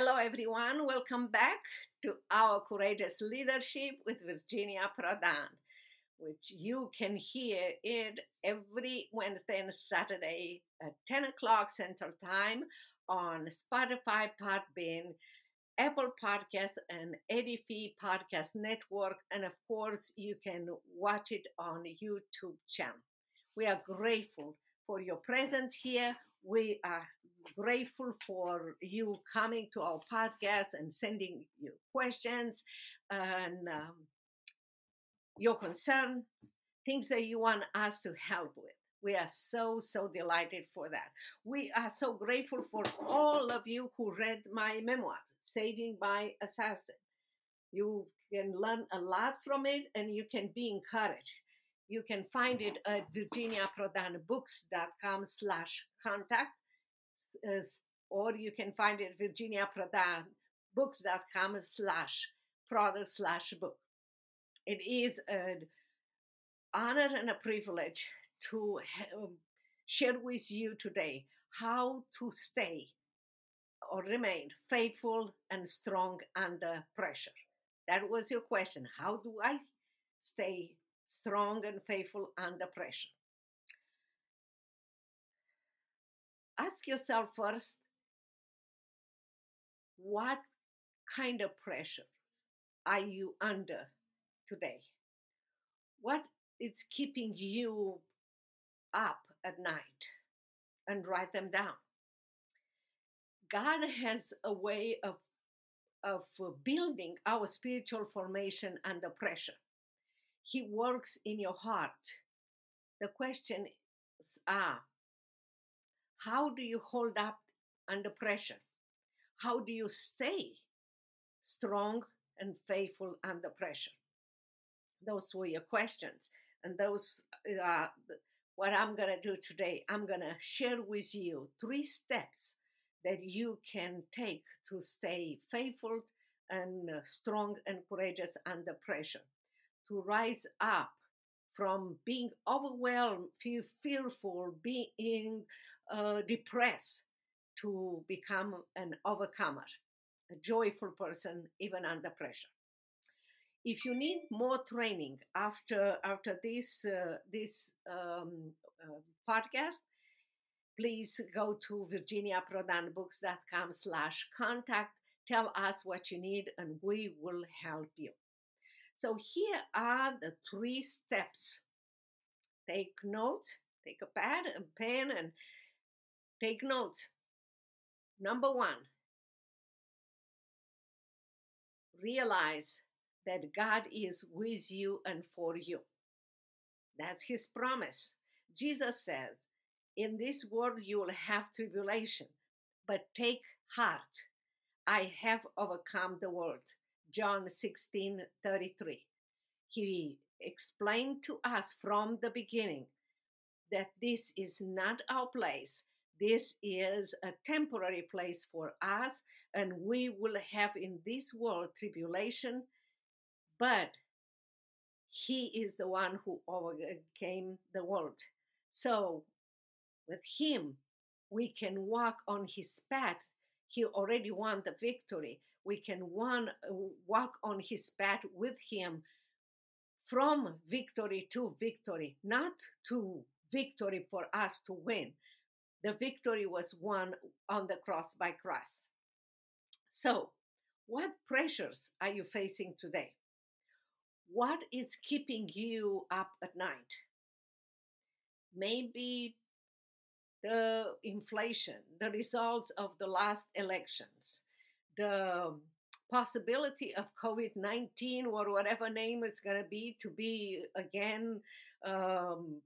Hello, everyone. Welcome back to our Courageous Leadership with Virginia Prodan, which you can hear it every Wednesday and Saturday at 10 o'clock Central Time on Spotify, Podbean, Apple Podcast, and Edify Podcast Network. And of course, you can watch it on YouTube channel. We are grateful for your presence here. We are grateful for you coming to our podcast and sending your questions and um, your concern, things that you want us to help with. We are so, so delighted for that. We are so grateful for all of you who read my memoir, Saving My Assassin. You can learn a lot from it and you can be encouraged. You can find it at virginiaprodanbooks.com slash contact or you can find it virginiaprodanbooks.com slash product slash book. It is an honor and a privilege to share with you today how to stay or remain faithful and strong under pressure. That was your question. How do I stay strong and faithful under pressure? Ask yourself first what kind of pressure are you under today? What is keeping you up at night? And write them down. God has a way of, of building our spiritual formation under pressure. He works in your heart. The questions ah, how do you hold up under pressure? How do you stay strong and faithful under pressure? Those were your questions. And those are uh, what I'm going to do today. I'm going to share with you three steps that you can take to stay faithful and uh, strong and courageous under pressure, to rise up from being overwhelmed, feel fearful, being uh, depressed to become an overcomer, a joyful person, even under pressure. If you need more training after after this uh, this um, uh, podcast, please go to virginiaprodanbooks.com slash contact. Tell us what you need and we will help you. So here are the three steps. Take notes, take a pad and pen and Take notes. Number one, realize that God is with you and for you. That's his promise. Jesus said, In this world you will have tribulation, but take heart. I have overcome the world. John 16 33. He explained to us from the beginning that this is not our place, this is a temporary place for us, and we will have in this world tribulation, but He is the one who overcame the world. So, with Him, we can walk on His path. He already won the victory. We can one, walk on His path with Him from victory to victory, not to victory for us to win, the victory was won on the cross by Christ. So, what pressures are you facing today? What is keeping you up at night? Maybe the inflation, the results of the last elections, the possibility of COVID 19 or whatever name it's going to be to be again um,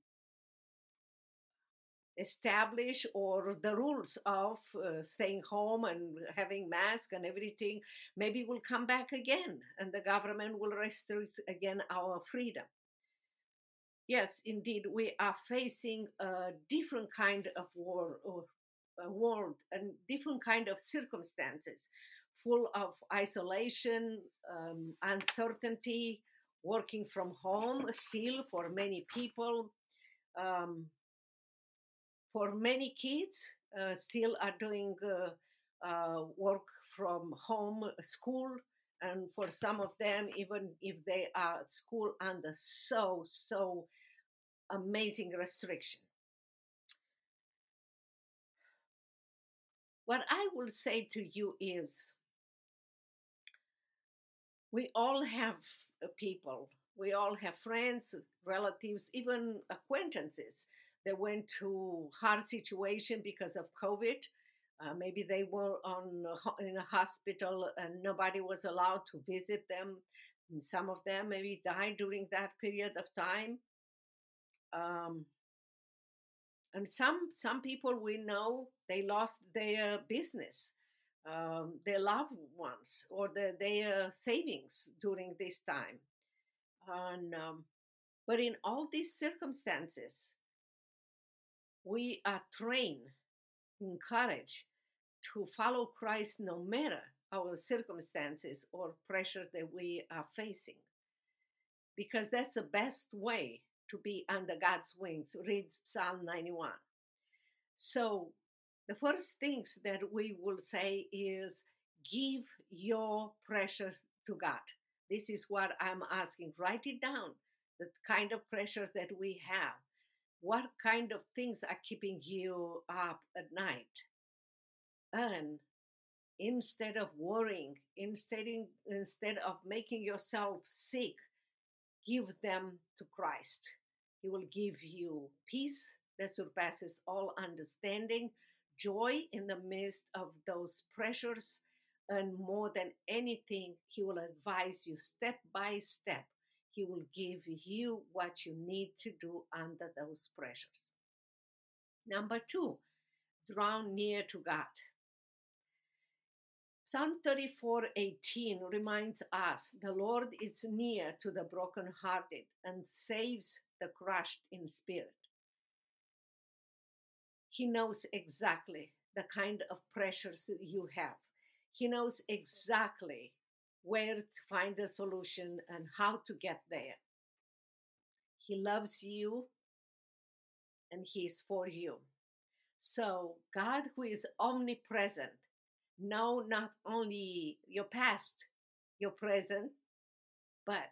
establish or the rules of uh, staying home and having mask and everything maybe will come back again and the government will restrict again our freedom. Yes indeed we are facing a different kind of war or world and different kind of circumstances full of isolation um, uncertainty working from home still for many people um, for many kids uh, still are doing uh, uh, work from home, school, and for some of them, even if they are at school under so, so amazing restriction. What I will say to you is we all have uh, people, we all have friends, relatives, even acquaintances that went to hard situation because of COVID. Uh, maybe they were on in a hospital and nobody was allowed to visit them. Some of them maybe died during that period of time. Um, and some some people we know they lost their business um, their loved ones or the, their savings during this time and um, but in all these circumstances we are trained encouraged to follow christ no matter our circumstances or pressure that we are facing because that's the best way to be under God's wings. Read Psalm 91. So, the first things that we will say is give your pressures to God. This is what I'm asking. Write it down the kind of pressures that we have. What kind of things are keeping you up at night? And instead of worrying, instead, instead of making yourself sick, give them to Christ. He will give you peace that surpasses all understanding, joy in the midst of those pressures, and more than anything, He will advise you step by step. He will give you what you need to do under those pressures. Number two, draw near to God. Psalm 34 18 reminds us the Lord is near to the brokenhearted and saves the crushed in spirit. He knows exactly the kind of pressures that you have. He knows exactly where to find the solution and how to get there. He loves you and He is for you. So, God, who is omnipresent, know not only your past, your present, but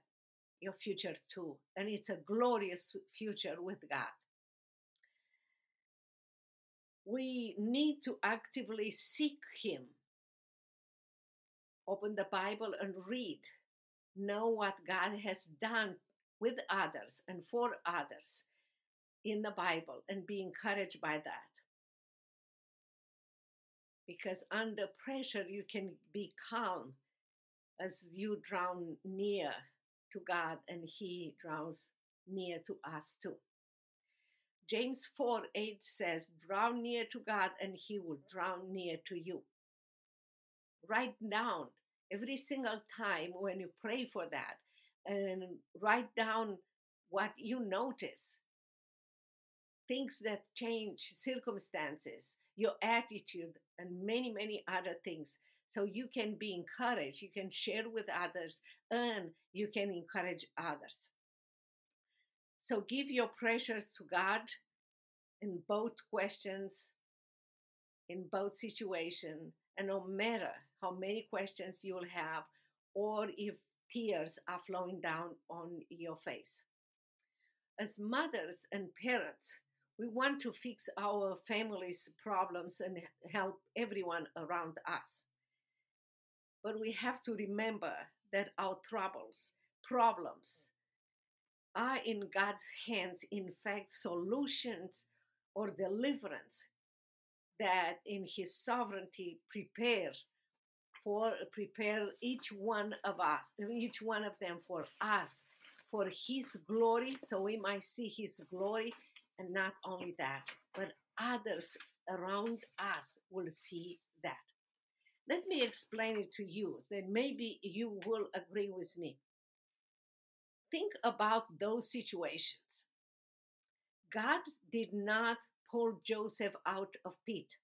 your future too. And it's a glorious future with God. We need to actively seek Him. Open the Bible and read. Know what God has done with others and for others in the Bible and be encouraged by that because under pressure you can be calm as you draw near to God and He draws near to us too. James 4 8 says, Draw near to God and He will draw near to you. Write down every single time when you pray for that and write down what you notice things that change circumstances, your attitude, and many, many other things. So you can be encouraged, you can share with others, and you can encourage others. So give your pressures to God in both questions, in both situations, and no matter how many questions you'll have, or if tears are flowing down on your face. As mothers and parents, we want to fix our family's problems and help everyone around us. But we have to remember that our troubles, problems, are in God's hands, in fact, solutions or deliverance that in His sovereignty prepare for prepare each one of us, each one of them for us, for His glory, so we might see His glory and not only that, but others around us will see that. Let me explain it to you, then maybe you will agree with me. Think about those situations. God did not pull Joseph out of pit.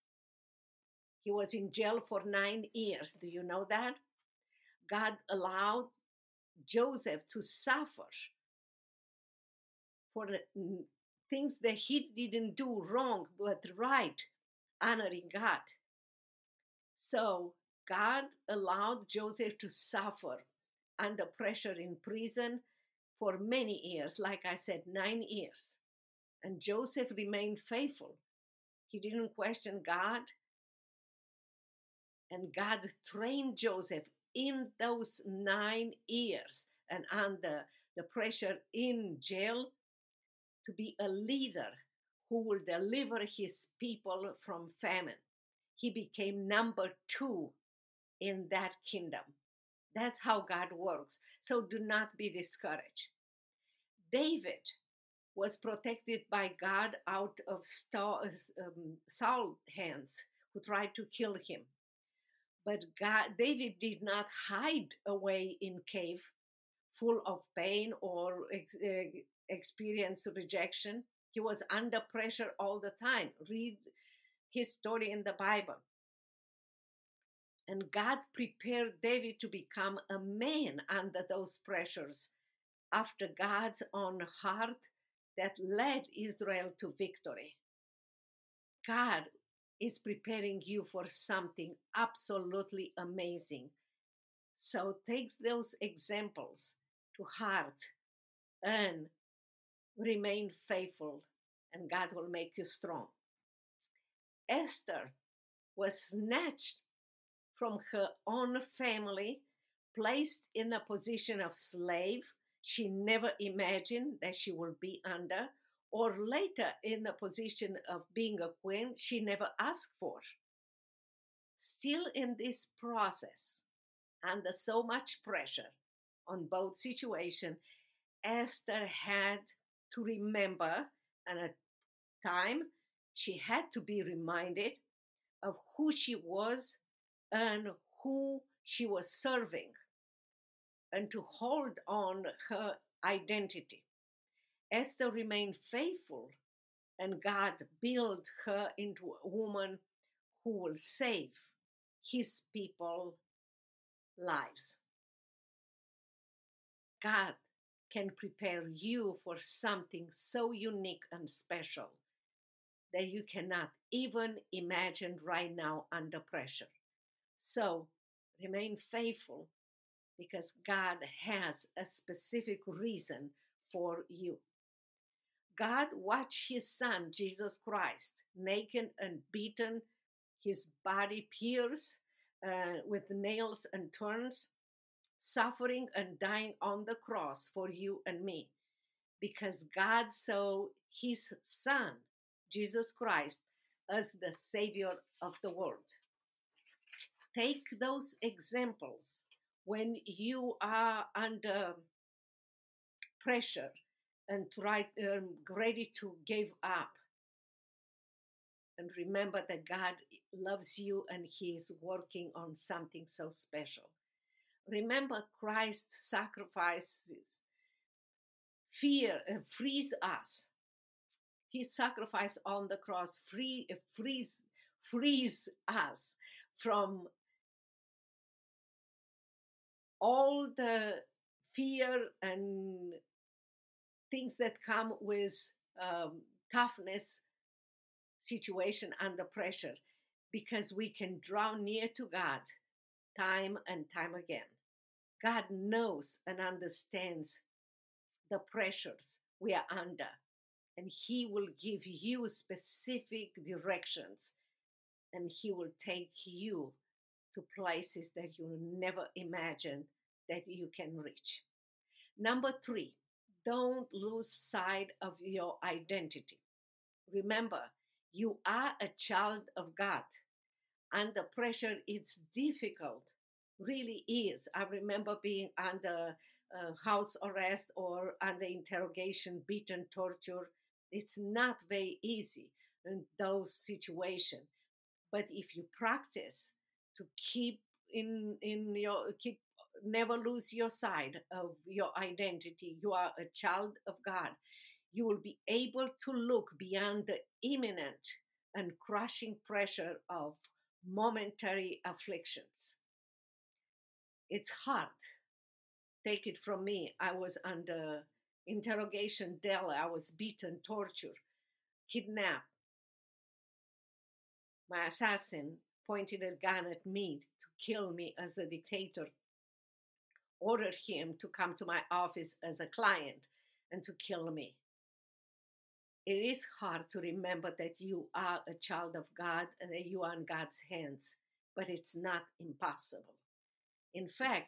He was in jail for nine years. Do you know that? God allowed Joseph to suffer for things that he didn't do wrong but right, honoring God. So God allowed Joseph to suffer under pressure in prison for many years, like I said, nine years. And Joseph remained faithful. He didn't question God. And God trained Joseph in those nine years and under the pressure in jail to be a leader who will deliver his people from famine. He became number two in that kingdom. That's how God works. So do not be discouraged. David was protected by God out of um, Saul's hands, who tried to kill him. But God, David did not hide away in cave, full of pain or ex- uh, experience rejection. He was under pressure all the time. Read his story in the Bible. And God prepared David to become a man under those pressures after God's own heart that led Israel to victory. God is preparing you for something absolutely amazing. So take those examples to heart and remain faithful, and God will make you strong. Esther was snatched from her own family, placed in a position of slave she never imagined that she would be under, or later in a position of being a queen she never asked for. Still in this process, under so much pressure on both situations, Esther had to remember, and at time she had to be reminded of who she was and who she was serving and to hold on her identity. Esther remained faithful, and God built her into a woman who will save his people lives. God can prepare you for something so unique and special that you cannot even imagine right now under pressure. So remain faithful because God has a specific reason for you. God watched his son, Jesus Christ, naked and beaten, his body pierced uh, with nails and thorns, suffering and dying on the cross for you and me. Because God saw his son, Jesus Christ, as the Savior of the world. Take those examples when you are under pressure and try um, ready to give up. And remember that god loves you and he is working on something so special. Remember christ's sacrifices. Fear uh, frees us. His sacrifice on the cross free uh, frees frees us from all the fear and things that come with um, toughness situation under pressure because we can draw near to God time and time again. God knows and understands the pressures we are under, and He will give you specific directions and He will take you to places that you never imagined that you can reach. Number three, don't lose sight of your identity. Remember, you are a child of God. Under pressure, it's difficult, really is. I remember being under uh, house arrest or under interrogation, beaten, torture. It's not very easy in those situations. But if you practice to keep in in your keep never lose your side of your identity. You are a child of god. You will be able to look beyond the imminent and crushing pressure of momentary afflictions. It's hard. Take it from me. I was under interrogation there i was beaten tortured kidnapped. My assassin pointed a gun at me to kill me as a dictator, ordered him to come to my office as a client and to kill me. It is hard to remember that you are a child of God and that you are in God's hands, but it's not impossible. In fact,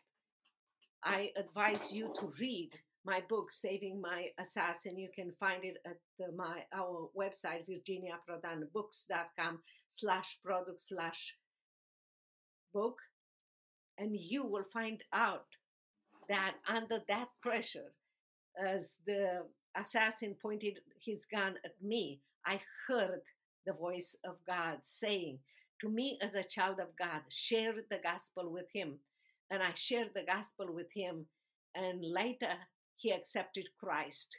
I advise you to read my book, Saving My Assassin. You can find it at the, my our website, virginiaprodanbooks.com slash product slash book. And you will find out that under that pressure, as the assassin pointed his gun at me, I heard the voice of God saying to me as a child of God, share the gospel with him. And I shared the gospel with him. And later he accepted Christ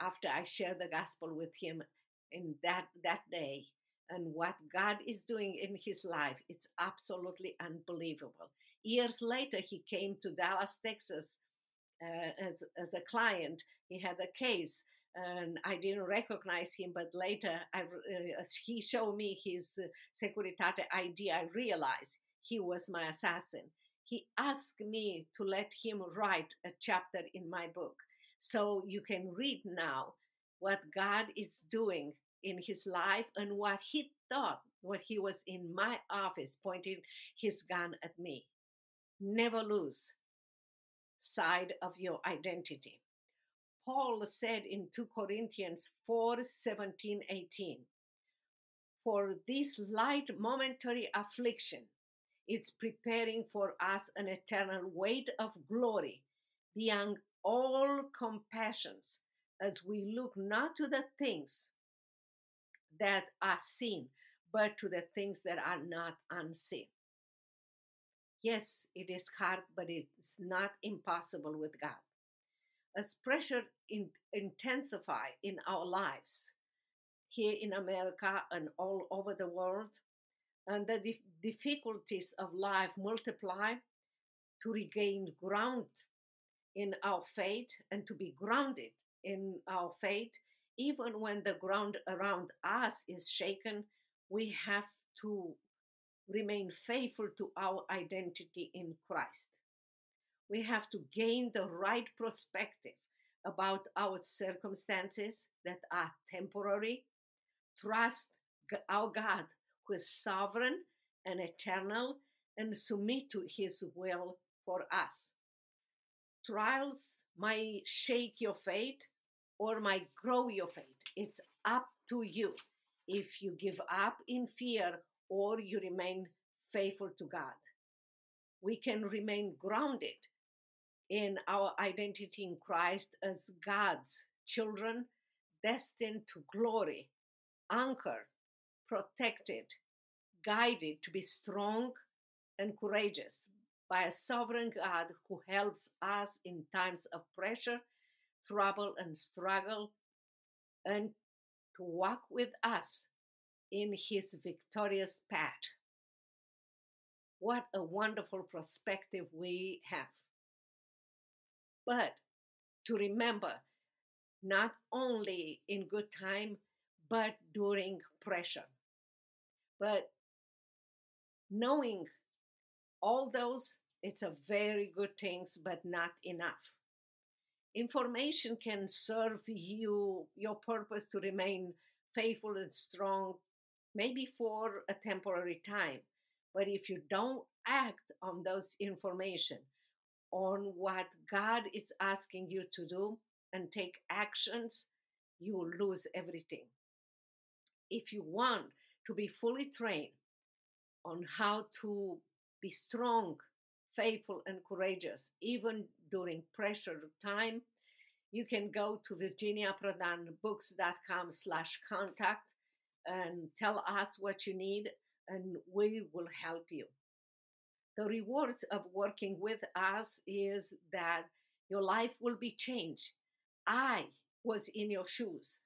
after I shared the gospel with him in that, that day. And what God is doing in his life, it's absolutely unbelievable. Years later, he came to Dallas, Texas uh, as, as a client. He had a case and I didn't recognize him, but later, I, uh, he showed me his uh, Securitate ID, I realized he was my assassin he asked me to let him write a chapter in my book. So you can read now what God is doing in his life and what he thought when he was in my office pointing his gun at me. Never lose side of your identity. Paul said in 2 Corinthians 4 17 18, For this light momentary affliction it's preparing for us an eternal weight of glory beyond all compassions as we look not to the things that are seen, but to the things that are not unseen. Yes, it is hard, but it's not impossible with God. As pressure in, intensify in our lives, here in America and all over the world, and the dif- difficulties of life multiply to regain ground in our faith and to be grounded in our faith even when the ground around us is shaken we have to remain faithful to our identity in Christ we have to gain the right perspective about our circumstances that are temporary trust our God who is sovereign and eternal and submit to his will for us. Trials might shake your faith or might grow your faith. It's up to you if you give up in fear or you remain faithful to God. We can remain grounded in our identity in Christ as God's children destined to glory, anchored protected, guided to be strong and courageous by a sovereign God who helps us in times of pressure, trouble, and struggle, and to walk with us in his victorious path. What a wonderful perspective we have. But to remember, not only in good time, but during pressure. But knowing all those, it's a very good things, but not enough. Information can serve you your purpose to remain faithful and strong, maybe for a temporary time. But if you don't act on those information, on what God is asking you to do and take actions, you will lose everything. If you want to be fully trained on how to be strong, faithful, and courageous, even during pressure time, you can go to virginiaprodanbooks.com slash contact and tell us what you need and we will help you. The rewards of working with us is that your life will be changed. I was in your shoes.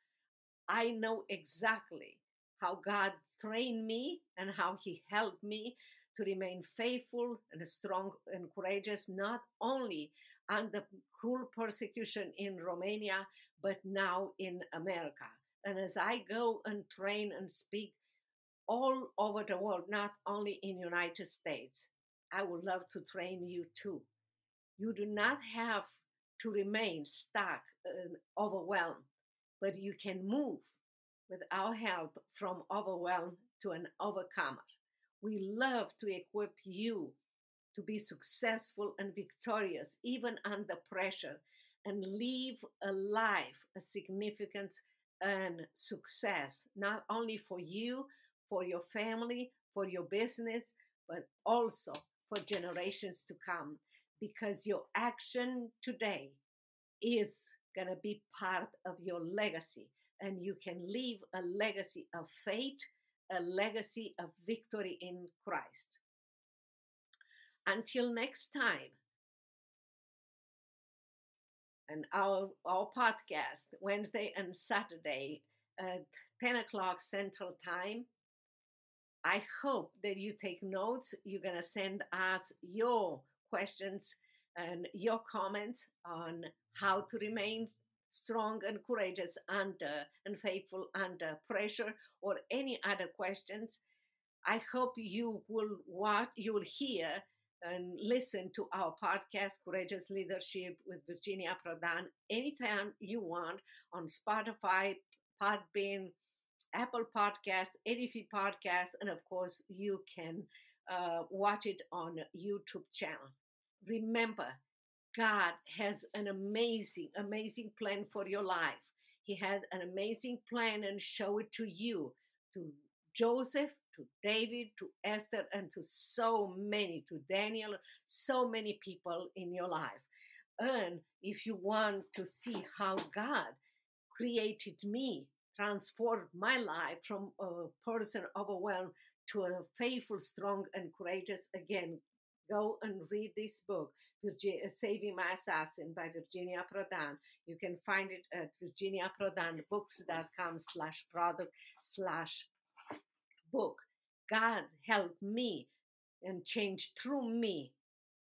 I know exactly how God trained me and how He helped me to remain faithful and strong and courageous, not only under cruel persecution in Romania, but now in America. And as I go and train and speak all over the world, not only in United States. I would love to train you too. You do not have to remain stuck and overwhelmed, but you can move with our help from overwhelmed to an overcomer. We love to equip you to be successful and victorious even under pressure and live a life of significance and success, not only for you, for your family, for your business, but also for generations to come. Because your action today is going to be part of your legacy, and you can leave a legacy of faith, a legacy of victory in Christ. Until next time, and our, our podcast Wednesday and Saturday at 10 o'clock Central Time. I hope that you take notes. You're going to send us your questions and your comments on how to remain strong and courageous under and faithful under pressure or any other questions. I hope you will watch, you will hear and listen to our podcast, Courageous Leadership with Virginia Prodan, anytime you want on Spotify, Podbean, Apple Podcast, Edify Podcast, and of course, you can uh, watch it on YouTube channel. Remember, God has an amazing, amazing plan for your life. He had an amazing plan and show it to you, to Joseph, to David, to Esther, and to so many, to Daniel, so many people in your life. And if you want to see how God created me, transformed my life from a person overwhelmed to a faithful, strong, and courageous, again, go and read this book, Virginia, uh, Saving My Assassin by Virginia Prodan. You can find it at virginiaprodanbooks.com slash product slash book. God help me and change through me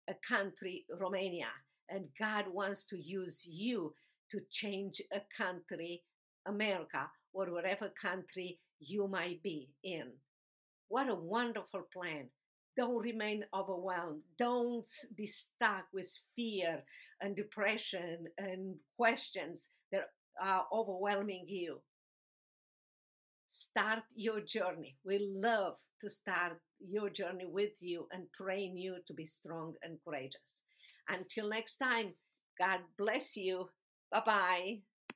a country, Romania. And God wants to use you to change a country, America, or whatever country you might be in. What a wonderful plan. Don't remain overwhelmed. Don't be stuck with fear and depression and questions that are overwhelming you start your journey. We love to start your journey with you and train you to be strong and courageous. Until next time, God bless you. Bye bye.